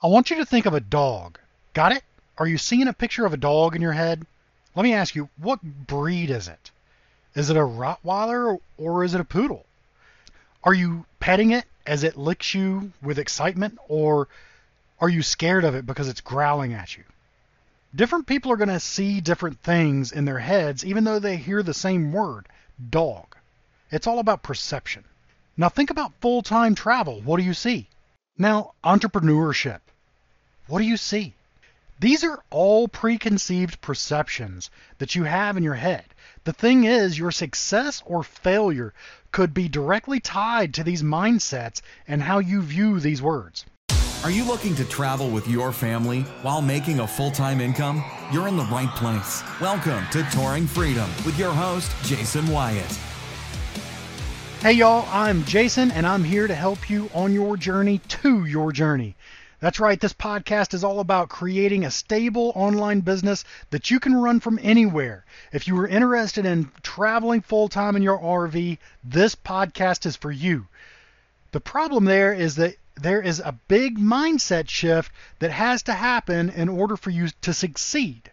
I want you to think of a dog. Got it? Are you seeing a picture of a dog in your head? Let me ask you, what breed is it? Is it a Rottweiler or is it a poodle? Are you petting it as it licks you with excitement or are you scared of it because it's growling at you? Different people are going to see different things in their heads even though they hear the same word, dog. It's all about perception. Now think about full-time travel. What do you see? Now, entrepreneurship. What do you see? These are all preconceived perceptions that you have in your head. The thing is, your success or failure could be directly tied to these mindsets and how you view these words. Are you looking to travel with your family while making a full time income? You're in the right place. Welcome to Touring Freedom with your host, Jason Wyatt. Hey, y'all, I'm Jason, and I'm here to help you on your journey to your journey. That's right, this podcast is all about creating a stable online business that you can run from anywhere. If you are interested in traveling full time in your RV, this podcast is for you. The problem there is that there is a big mindset shift that has to happen in order for you to succeed.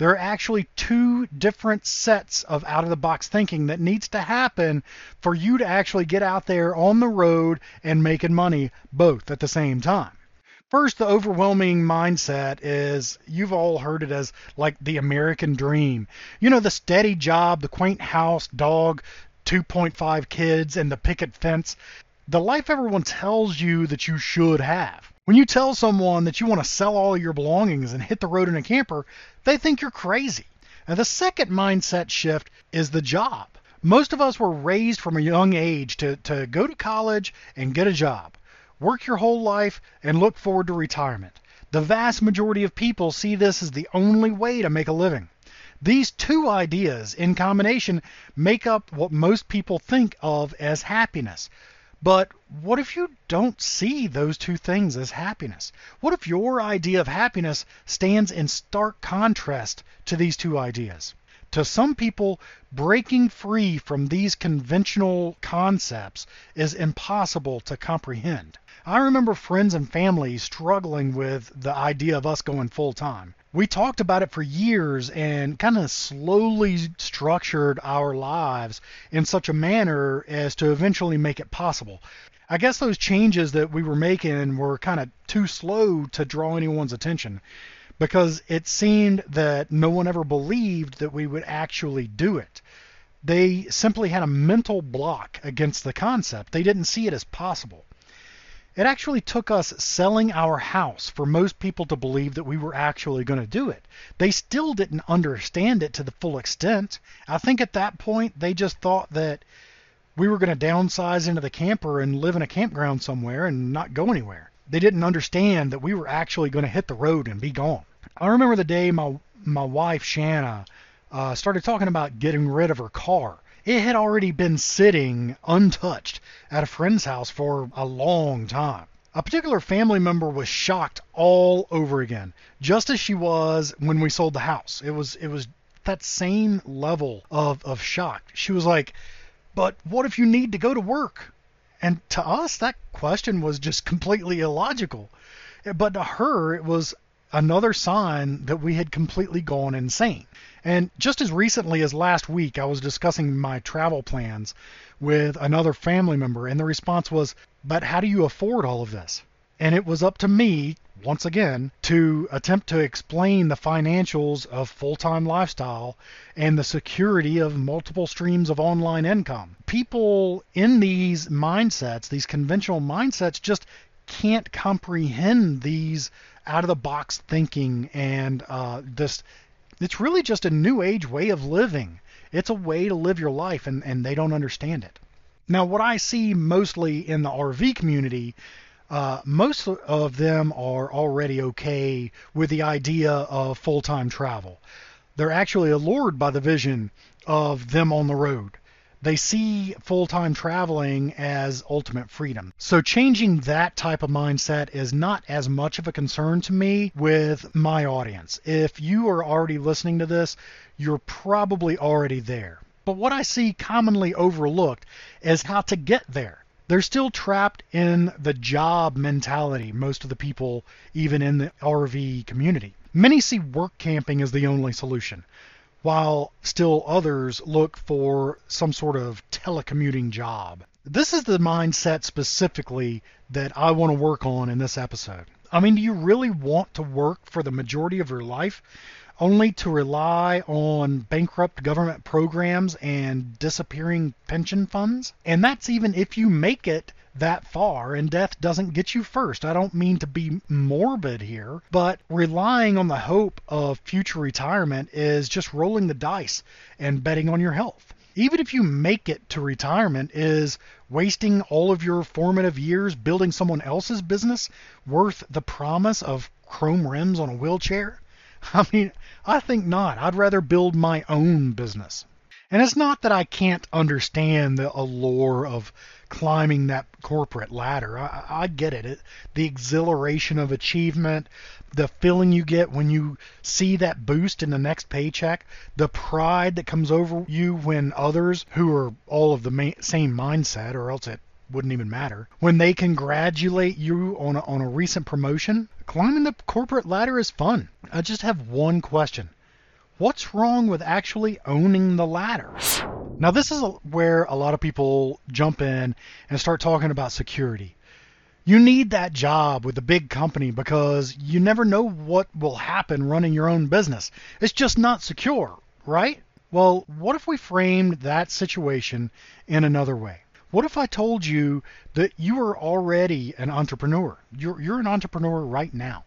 There are actually two different sets of out of the box thinking that needs to happen for you to actually get out there on the road and making money both at the same time. First, the overwhelming mindset is you've all heard it as like the American dream. You know, the steady job, the quaint house, dog, 2.5 kids, and the picket fence. The life everyone tells you that you should have. When you tell someone that you want to sell all your belongings and hit the road in a camper, they think you're crazy. And the second mindset shift is the job. Most of us were raised from a young age to, to go to college and get a job, work your whole life, and look forward to retirement. The vast majority of people see this as the only way to make a living. These two ideas in combination make up what most people think of as happiness. But what if you don't see those two things as happiness? What if your idea of happiness stands in stark contrast to these two ideas? To some people, breaking free from these conventional concepts is impossible to comprehend. I remember friends and family struggling with the idea of us going full time. We talked about it for years and kind of slowly structured our lives in such a manner as to eventually make it possible. I guess those changes that we were making were kind of too slow to draw anyone's attention because it seemed that no one ever believed that we would actually do it. They simply had a mental block against the concept. They didn't see it as possible. It actually took us selling our house for most people to believe that we were actually going to do it. They still didn't understand it to the full extent. I think at that point they just thought that we were going to downsize into the camper and live in a campground somewhere and not go anywhere. They didn't understand that we were actually going to hit the road and be gone. I remember the day my my wife Shanna uh, started talking about getting rid of her car. It had already been sitting untouched at a friend's house for a long time. A particular family member was shocked all over again, just as she was when we sold the house. It was it was that same level of, of shock. She was like, But what if you need to go to work? And to us that question was just completely illogical. But to her it was another sign that we had completely gone insane. And just as recently as last week, I was discussing my travel plans with another family member, and the response was, But how do you afford all of this? And it was up to me, once again, to attempt to explain the financials of full time lifestyle and the security of multiple streams of online income. People in these mindsets, these conventional mindsets, just can't comprehend these out of the box thinking and uh, this it's really just a new age way of living. It's a way to live your life, and, and they don't understand it. Now, what I see mostly in the RV community, uh, most of them are already okay with the idea of full time travel. They're actually allured by the vision of them on the road. They see full time traveling as ultimate freedom. So, changing that type of mindset is not as much of a concern to me with my audience. If you are already listening to this, you're probably already there. But what I see commonly overlooked is how to get there. They're still trapped in the job mentality, most of the people, even in the RV community. Many see work camping as the only solution, while still others look for some sort of telecommuting job. This is the mindset specifically that I want to work on in this episode. I mean, do you really want to work for the majority of your life only to rely on bankrupt government programs and disappearing pension funds? And that's even if you make it that far and death doesn't get you first. I don't mean to be morbid here, but relying on the hope of future retirement is just rolling the dice and betting on your health even if you make it to retirement, is wasting all of your formative years building someone else's business worth the promise of chrome rims on a wheelchair? I mean, I think not. I'd rather build my own business. And it's not that I can't understand the allure of climbing that corporate ladder. I, I get it. it. The exhilaration of achievement, the feeling you get when you see that boost in the next paycheck, the pride that comes over you when others who are all of the ma- same mindset, or else it wouldn't even matter, when they congratulate you on a, on a recent promotion, climbing the corporate ladder is fun. I just have one question. What's wrong with actually owning the ladder? Now, this is where a lot of people jump in and start talking about security. You need that job with a big company because you never know what will happen running your own business. It's just not secure, right? Well, what if we framed that situation in another way? What if I told you that you are already an entrepreneur? You're, you're an entrepreneur right now.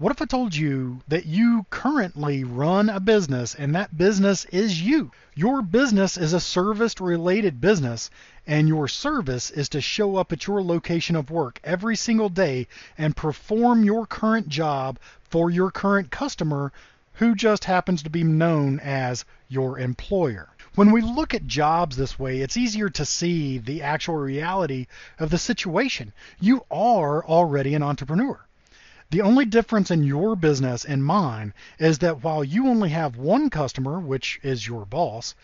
What if I told you that you currently run a business and that business is you? Your business is a service related business and your service is to show up at your location of work every single day and perform your current job for your current customer who just happens to be known as your employer. When we look at jobs this way, it's easier to see the actual reality of the situation. You are already an entrepreneur. The only difference in your business and mine is that while you only have one customer, which is your boss,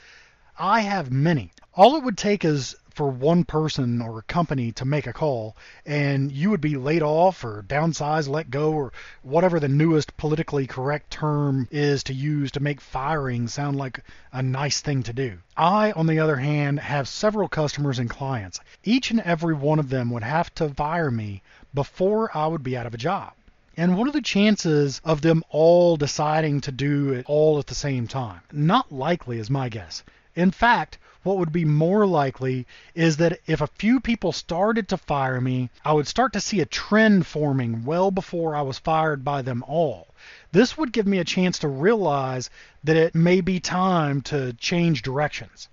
I have many. All it would take is for one person or company to make a call and you would be laid off or downsized, let go, or whatever the newest politically correct term is to use to make firing sound like a nice thing to do. I, on the other hand, have several customers and clients. Each and every one of them would have to fire me before I would be out of a job. And what are the chances of them all deciding to do it all at the same time? Not likely, is my guess. In fact, what would be more likely is that if a few people started to fire me, I would start to see a trend forming well before I was fired by them all. This would give me a chance to realize that it may be time to change directions.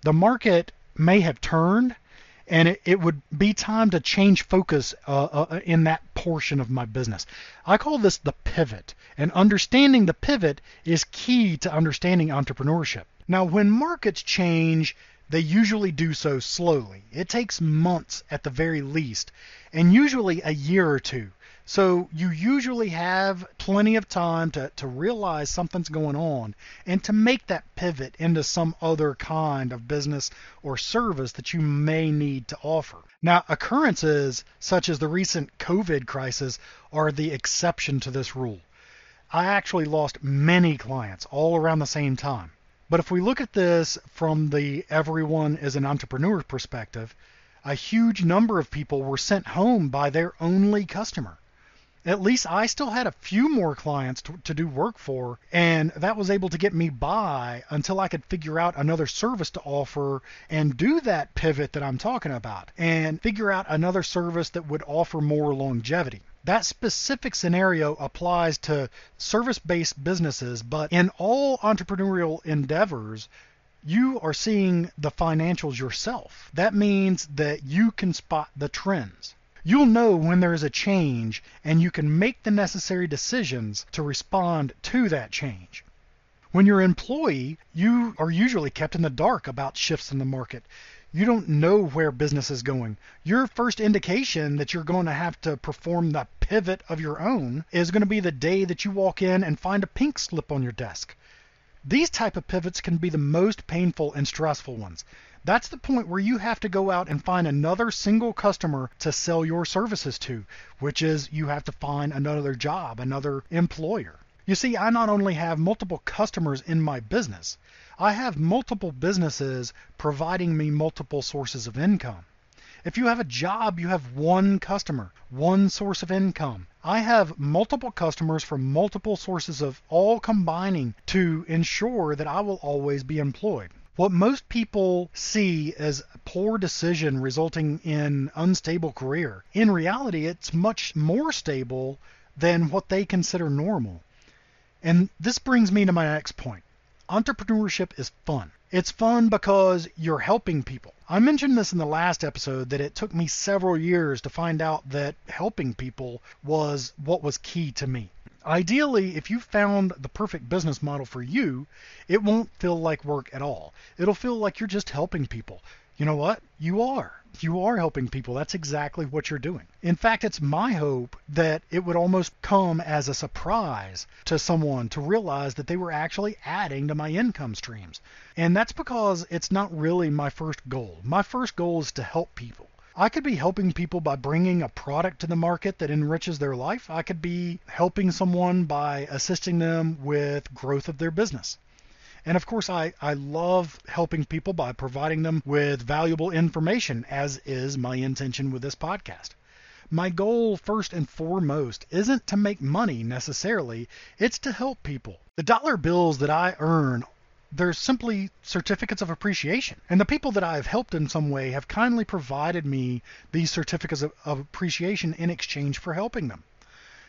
The market may have turned and it, it would be time to change focus uh, uh, in that portion of my business. I call this the pivot, and understanding the pivot is key to understanding entrepreneurship. Now, when markets change, they usually do so slowly. It takes months at the very least, and usually a year or two. So you usually have plenty of time to, to realize something's going on and to make that pivot into some other kind of business or service that you may need to offer. Now, occurrences such as the recent COVID crisis are the exception to this rule. I actually lost many clients all around the same time. But if we look at this from the everyone is an entrepreneur perspective, a huge number of people were sent home by their only customer at least I still had a few more clients to, to, do work for, and that was able to get me by until I could figure out another service to offer and do that pivot that I'm talking about, and figure out another service that would offer more longevity. That specific scenario applies to service based businesses, but in all entrepreneurial endeavors, you are seeing the financials yourself. That means that you can spot the trends. You'll know when there is a change and you can make the necessary decisions to respond to that change. When you're an employee, you are usually kept in the dark about shifts in the market. You don't know where business is going. Your first indication that you're going to have to perform the pivot of your own is going to be the day that you walk in and find a pink slip on your desk. These type of pivots can be the most painful and stressful ones. That's the point where you have to go out and find another single customer to sell your services to, which is you have to find another job, another employer. You see, I not only have multiple customers in my business, I have multiple businesses providing me multiple sources of income. If you have a job, you have one customer, one source of income. I have multiple customers from multiple sources of all combining to ensure that I will always be employed. What most people see as a poor decision resulting in unstable career, in reality, it's much more stable than what they consider normal. And this brings me to my next point. Entrepreneurship is fun. It's fun because you're helping people. I mentioned this in the last episode that it took me several years to find out that helping people was what was key to me. Ideally, if you found the perfect business model for you, it won't feel like work at all. It'll feel like you're just helping people. You know what? You are. You are helping people. That's exactly what you're doing. In fact, it's my hope that it would almost come as a surprise to someone to realize that they were actually adding to my income streams. And that's because it's not really my first goal. My first goal is to help people. I could be helping people by bringing a product to the market that enriches their life. I could be helping someone by assisting them with growth of their business. And of course, I, I love helping people by providing them with valuable information, as is my intention with this podcast. My goal, first and foremost, isn't to make money necessarily, it's to help people. The dollar bills that I earn they're simply certificates of appreciation. And the people that I've helped in some way have kindly provided me these certificates of, of, appreciation in exchange for helping them.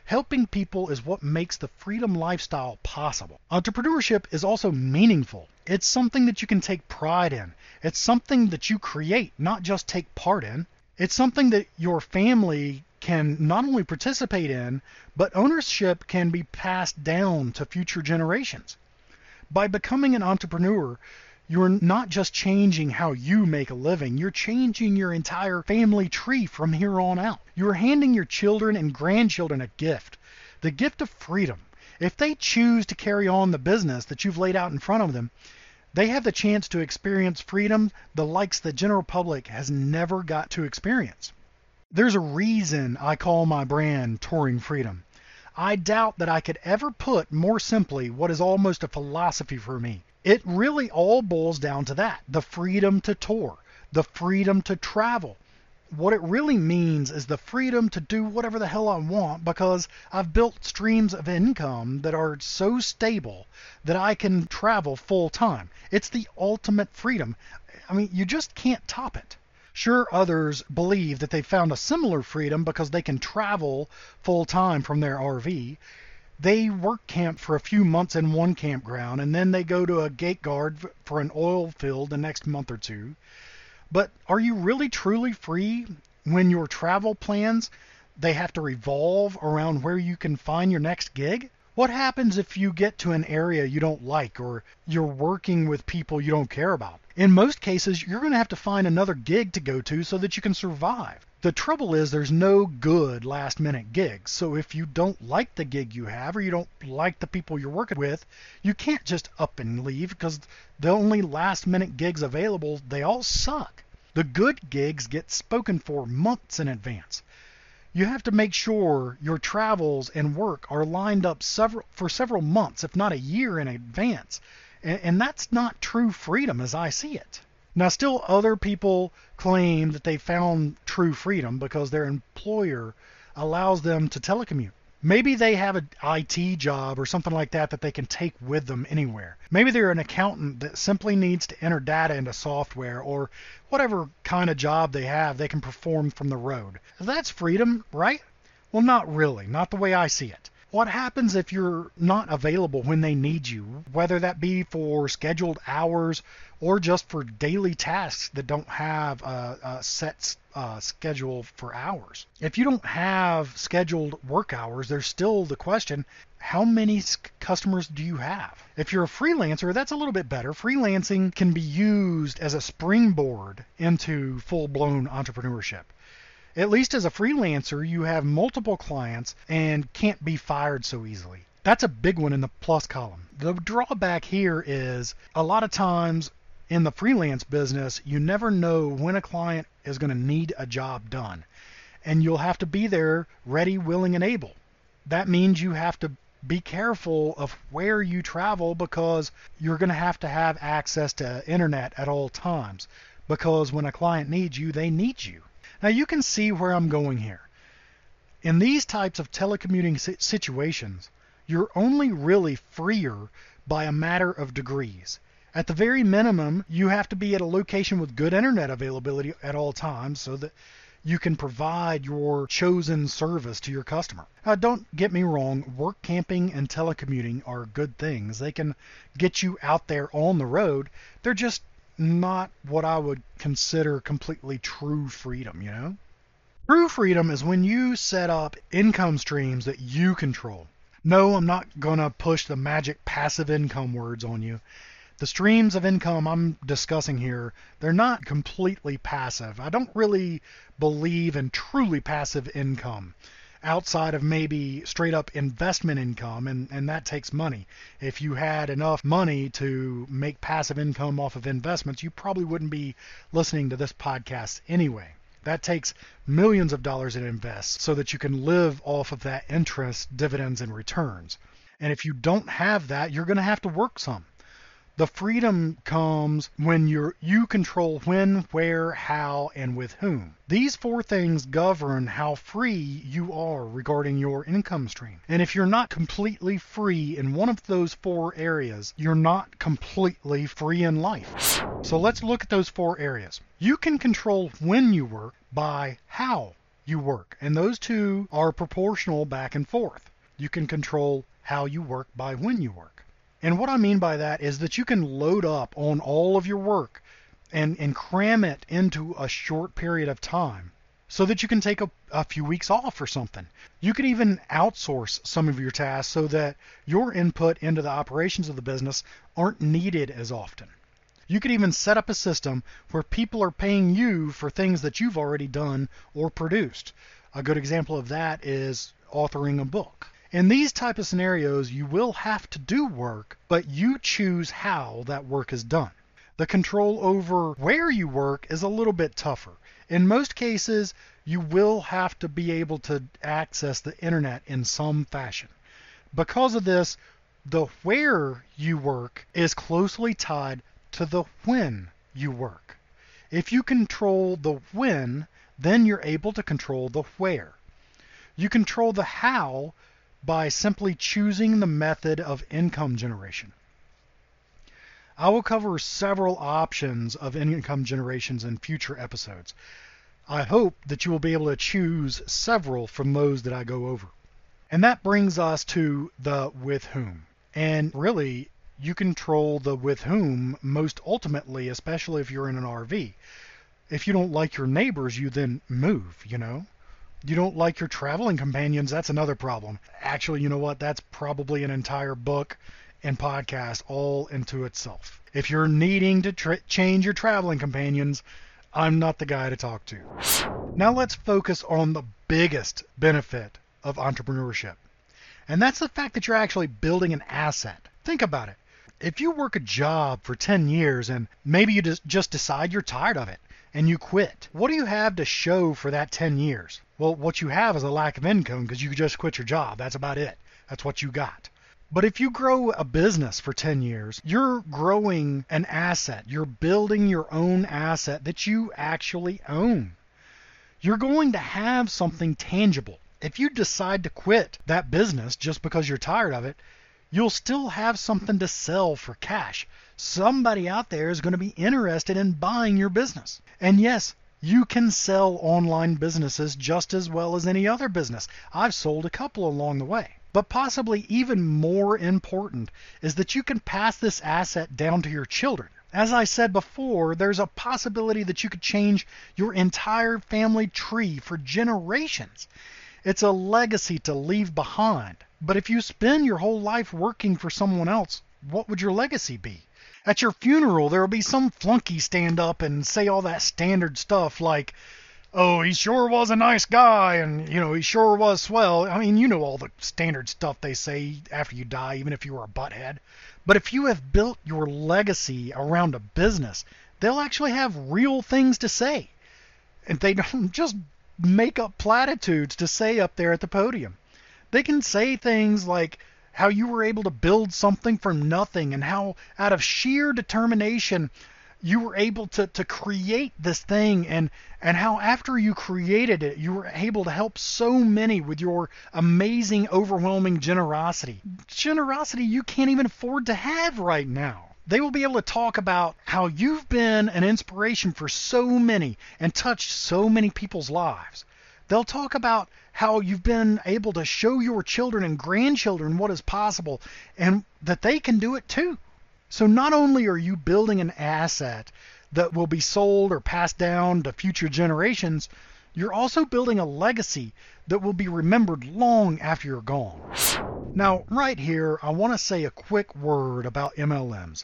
Helping people is what makes the freedom lifestyle possible. Entrepreneurship is also meaningful. It's something that you can take pride in. It's something that you create, not just take part in. It's something that your family can not only participate in, but ownership can be passed down to future generations. By becoming an entrepreneur, you're not just changing how you make a living, you're changing your entire family tree from here on out. You're handing your children and grandchildren a gift the gift of freedom. If they choose to carry on the business that you've laid out in front of them, they have the chance to experience freedom the likes the general public has never got to experience. There's a reason I call my brand Touring Freedom. I doubt that I could ever put more simply what is almost a philosophy for me. It really all boils down to that the freedom to tour, the freedom to travel. What it really means is the freedom to do whatever the hell I want because I've built streams of income that are so stable that I can travel full time. It's the ultimate freedom. I mean, you just can't top it. Sure, others believe that they found a similar freedom because they can travel full time from their RV. They work camp for a few months in one campground and then they go to a gate guard for an oil field the next month or two. But are you really truly free when your travel plans they have to revolve around where you can find your next gig? What happens if you get to an area you don't like or you're working with people you don't care about? In most cases, you're going to have to find another gig to go to so that you can survive. The trouble is there's no good last minute gigs. So if you don't like the gig you have or you don't like the people you're working with, you can't just up and leave because the only last minute gigs available, they all suck. The good gigs get spoken for months in advance. You have to make sure your travels and work are lined up several for several months, if not a year in advance. And, and that's not true freedom as I see it. Now, still, other people claim that they found true freedom because their employer allows them to telecommute. Maybe they have an IT job or something like that that they can take with them anywhere. Maybe they're an accountant that simply needs to enter data into software or whatever kind of job they have, they can perform from the road. That's freedom, right? Well, not really, not the way I see it. What happens if you're not available when they need you, whether that be for scheduled hours or just for daily tasks that don't have a, a set uh, schedule for hours? If you don't have scheduled work hours, there's still the question how many customers do you have? If you're a freelancer, that's a little bit better. Freelancing can be used as a springboard into full blown entrepreneurship. At least as a freelancer, you have multiple clients and can't be fired so easily. That's a big one in the plus column. The drawback here is a lot of times in the freelance business, you never know when a client is going to need a job done. And you'll have to be there ready, willing, and able. That means you have to be careful of where you travel because you're going to have to have access to internet at all times because when a client needs you, they need you. Now you can see where I'm going here. In these types of telecommuting situations, you're only really freer by a matter of degrees. At the very minimum, you have to be at a location with good internet availability at all times so that you can provide your chosen service to your customer. Now, don't get me wrong, work camping and telecommuting are good things. They can get you out there on the road. They're just not what I would consider completely true freedom, you know? True freedom is when you set up income streams that you control. No, I'm not going to push the magic passive income words on you. The streams of income I'm discussing here, they're not completely passive. I don't really believe in truly passive income outside of maybe straight up investment income, and, and that takes money. If you had enough money to make passive income off of investments, you probably wouldn't be listening to this podcast anyway. That takes millions of dollars to invest so that you can live off of that interest, dividends, and returns. And if you don't have that, you're going to have to work some. The freedom comes when you're, you control when, where, how, and with whom. These four things govern how free you are regarding your income stream. And if you're not completely free in one of those four areas, you're not completely free in life. So let's look at those four areas. You can control when you work by how you work, and those two are proportional back and forth. You can control how you work by when you work. And what I mean by that is that you can load up on all of your work and, and cram it into a short period of time so that you can take a, a few weeks off or something. You could even outsource some of your tasks so that your input into the operations of the business aren't needed as often. You could even set up a system where people are paying you for things that you've already done or produced. A good example of that is authoring a book. In these type of scenarios, you will have to do work, but you choose how that work is done. The control over where you work is a little bit tougher. In most cases, you will have to be able to access the internet in some fashion. Because of this, the where you work is closely tied to the when you work. If you control the when, then you're able to control the where. You control the how by simply choosing the method of income generation. I will cover several options of income generations in future episodes. I hope that you will be able to choose several from those that I go over. And that brings us to the with whom. And really, you control the with whom most ultimately, especially if you're in an RV. If you don't like your neighbors, you then move, you know? You don't like your traveling companions, that's another problem. Actually, you know what? That's probably an entire book and podcast all into itself. If you're needing to tra- change your traveling companions, I'm not the guy to talk to. Now let's focus on the biggest benefit of entrepreneurship. And that's the fact that you're actually building an asset. Think about it. If you work a job for 10 years and maybe you just decide you're tired of it and you quit, what do you have to show for that 10 years? Well, what you have is a lack of income because you just quit your job. That's about it. That's what you got. But if you grow a business for 10 years, you're growing an asset. You're building your own asset that you actually own. You're going to have something tangible. If you decide to quit that business just because you're tired of it, you'll still have something to sell for cash. Somebody out there is going to be interested in buying your business. And yes, you can sell online businesses just as well as any other business. I've sold a couple along the way. But possibly even more important is that you can pass this asset down to your children. As I said before, there's a possibility that you could change your entire family tree for generations. It's a legacy to leave behind. But if you spend your whole life working for someone else, what would your legacy be? At your funeral, there will be some flunky stand up and say all that standard stuff like, oh, he sure was a nice guy, and you know he sure was swell. I mean, you know all the standard stuff they say after you die, even if you were a butthead. But if you have built your legacy around a business, they'll actually have real things to say, and they don't just make up platitudes to say up there at the podium. They can say things like how you were able to build something from nothing and how out of sheer determination you were able to, to create this thing and and how after you created it you were able to help so many with your amazing overwhelming generosity generosity you can't even afford to have right now they will be able to talk about how you've been an inspiration for so many and touched so many people's lives. They'll talk about how you've been able to show your children and grandchildren what is possible and that they can do it too. So not only are you building an asset that will be sold or passed down to future generations, you're also building a legacy that will be remembered long after you're gone. Now, right here, I want to say a quick word about MLMs.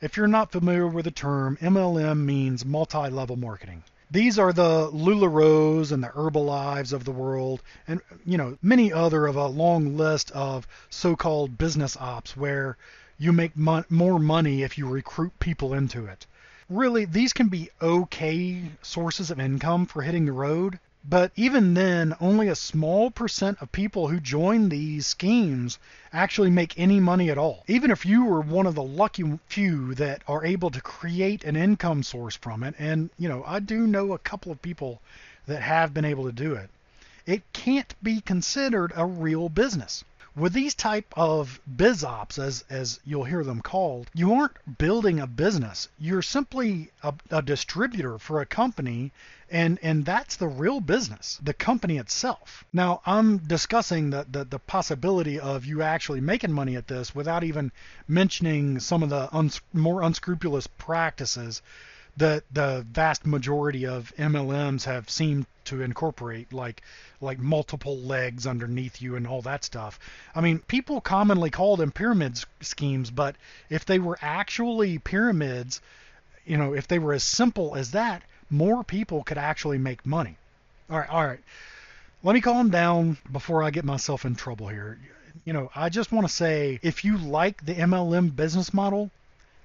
If you're not familiar with the term, MLM means multi-level marketing. These are the LuLaRoes and the Herbalifes of the world, and you know many other of a long list of so-called business ops where you make mo- more money if you recruit people into it. Really, these can be okay sources of income for hitting the road, but even then, only a small percent of people who join these schemes actually make any money at all. Even if you were one of the lucky few that are able to create an income source from it, and you know, I do know a couple of people that have been able to do it, it can't be considered a real business. With these type of biz ops, as, as you'll hear them called, you aren't building a business. You're simply a, a distributor for a company and and that's the real business the company itself now i'm discussing the, the, the possibility of you actually making money at this without even mentioning some of the uns- more unscrupulous practices that the vast majority of MLMs have seemed to incorporate, like like multiple legs underneath you and all that stuff. I mean, people commonly call them pyramid schemes, but if they were actually pyramids, you know, if they were as simple as that, more people could actually make money. All right, all right. Let me calm down before I get myself in trouble here. You know, I just want to say if you like the MLM business model,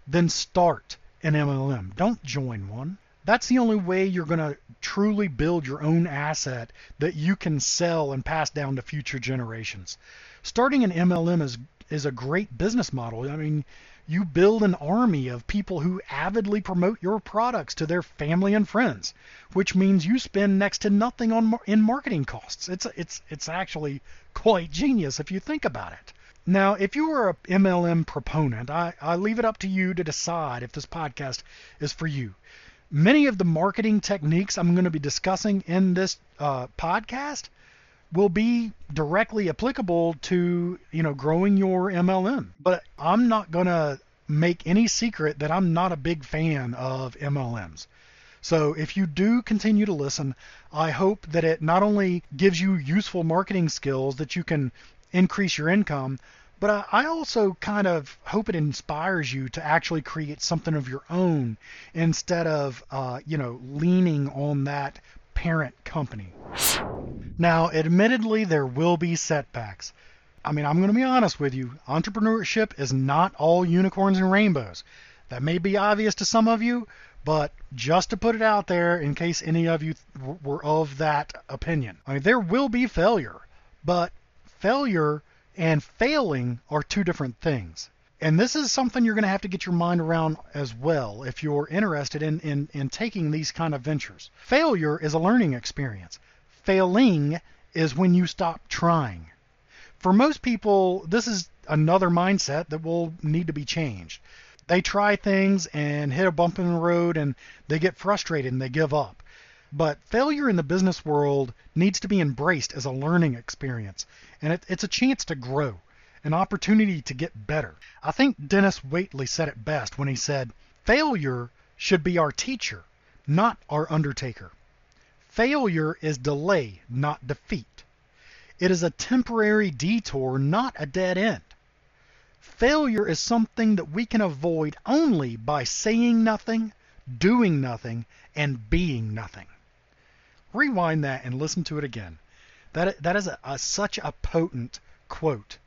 then start an MLM. Don't join one. That's the only way you're going to truly build your own asset that you can sell and pass down to future generations. Starting an MLM is is a great business model. I mean, you build an army of people who avidly promote your products to their family and friends, which means you spend next to nothing on in marketing costs. It's it's it's actually quite genius if you think about it. Now, if you are a MLM proponent, I, I leave it up to you to decide if this podcast is for you. Many of the marketing techniques I'm going to be discussing in this uh, podcast will be directly applicable to you know growing your MLM. But I'm not going to make any secret that I'm not a big fan of MLMs. So if you do continue to listen, I hope that it not only gives you useful marketing skills that you can increase your income, but I also kind of hope it inspires you to actually create something of your own instead of, uh, you know, leaning on that parent company. Now, admittedly, there will be setbacks. I mean, I'm going to be honest with you. Entrepreneurship is not all unicorns and rainbows. That may be obvious to some of you, but just to put it out there in case any of you were of that opinion. I mean, there will be failure, but failure and failing are two different things. And this is something you're going to have to get your mind around as well if you're interested in, in, in taking these kind of ventures. Failure is a learning experience. Failing is when you stop trying. For most people, this is another mindset that will need to be changed. They try things and hit a bump in the road and they get frustrated and they give up. But failure in the business world needs to be embraced as a learning experience, and it, it's a chance to grow, an opportunity to get better. I think Dennis Waitley said it best when he said, Failure should be our teacher, not our undertaker. Failure is delay, not defeat. It is a temporary detour, not a dead end. Failure is something that we can avoid only by saying nothing, doing nothing, and being nothing. rewind that and listen to it again. That that is a, a, such a potent quote,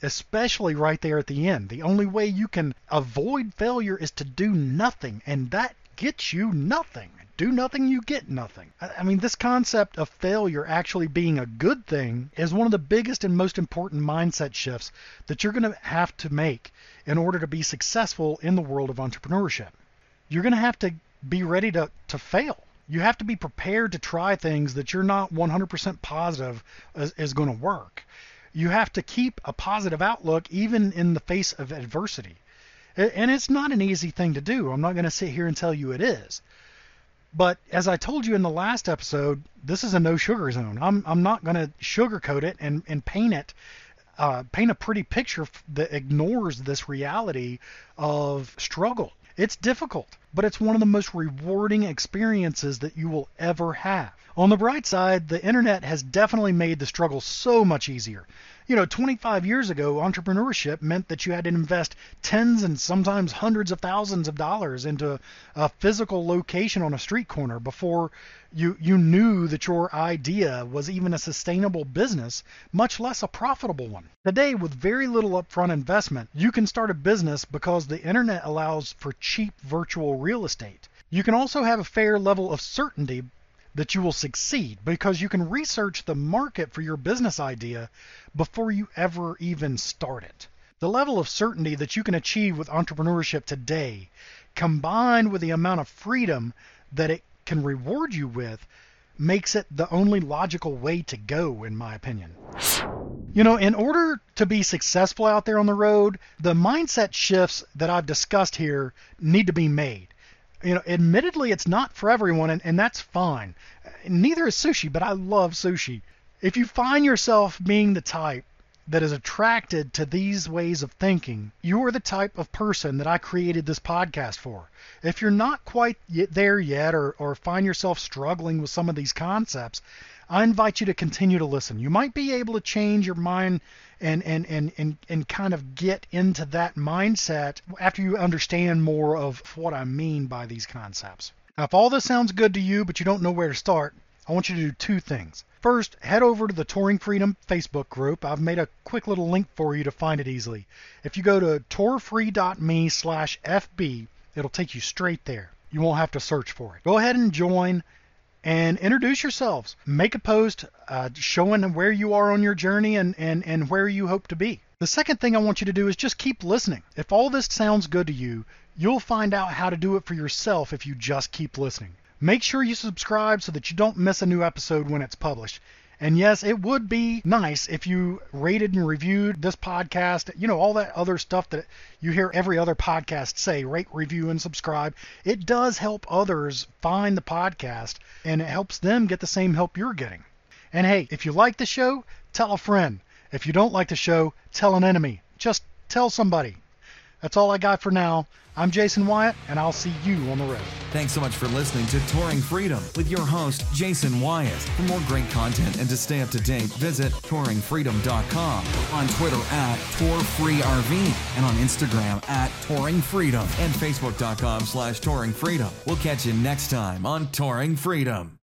especially right there at the end. The only way you can avoid failure is to do nothing, and that gets you nothing. Do nothing, you get nothing. I mean, this concept of failure actually being a good thing is one of the biggest and most important mindset shifts that you're going to have to make in order to be successful in the world of entrepreneurship. You're going to have to be ready to, to fail. You have to be prepared to try things that you're not 100% positive is, is going to work. You have to keep a positive outlook even in the face of adversity. And it's not an easy thing to do. I'm not going to sit here and tell you it is. But as I told you in the last episode, this is a no sugar zone. I'm, I'm not going to sugarcoat it and, and paint it, uh, paint a pretty picture that ignores this reality of struggle. It's difficult, but it's one of the most rewarding experiences that you will ever have. On the bright side, the internet has definitely made the struggle so much easier. You know, 25 years ago, entrepreneurship meant that you had to invest tens and sometimes hundreds of thousands of dollars into a physical location on a street corner before you you knew that your idea was even a sustainable business, much less a profitable one. Today, with very little upfront investment, you can start a business because the internet allows for cheap virtual real estate. You can also have a fair level of certainty that you will succeed because you can research the market for your business idea before you ever even start it. The level of certainty that you can achieve with entrepreneurship today, combined with the amount of freedom that it can reward you with, makes it the only logical way to go, in my opinion. You know, in order to be successful out there on the road, the mindset shifts that I've discussed here need to be made you know, admittedly, it's not for everyone, and, and that's fine. Neither is sushi, but I love sushi. If you find yourself being the type that is attracted to these ways of thinking, you are the type of person that I created this podcast for. If you're not quite there yet or, or find yourself struggling with some of these concepts, I invite you to continue to listen. You might be able to change your mind and, and, and, and, and kind of get into that mindset after you understand more of what I mean by these concepts. Now, if all this sounds good to you, but you don't know where to start, I want you to do two things. First, head over to the Touring Freedom Facebook group. I've made a quick little link for you to find it easily. If you go to tourfree.me slash FB, it'll take you straight there. You won't have to search for it. Go ahead and join and introduce yourselves. Make a post uh, showing where you are on your journey and, and, and where you hope to be. The second thing I want you to do is just keep listening. If all this sounds good to you, you'll find out how to do it for yourself if you just keep listening. Make sure you subscribe so that you don't miss a new episode when it's published. And yes, it would be nice if you rated and reviewed this podcast, you know, all that other stuff that you hear every other podcast say rate, review, and subscribe. It does help others find the podcast and it helps them get the same help you're getting. And hey, if you like the show, tell a friend. If you don't like the show, tell an enemy. Just tell somebody. That's all I got for now. I'm Jason Wyatt, and I'll see you on the road. Thanks so much for listening to Touring Freedom with your host, Jason Wyatt. For more great content and to stay up to date, visit touringfreedom.com, on Twitter at TourFreeRV, and on Instagram at Touring Freedom, and Facebook.com slash Touring Freedom. We'll catch you next time on Touring Freedom.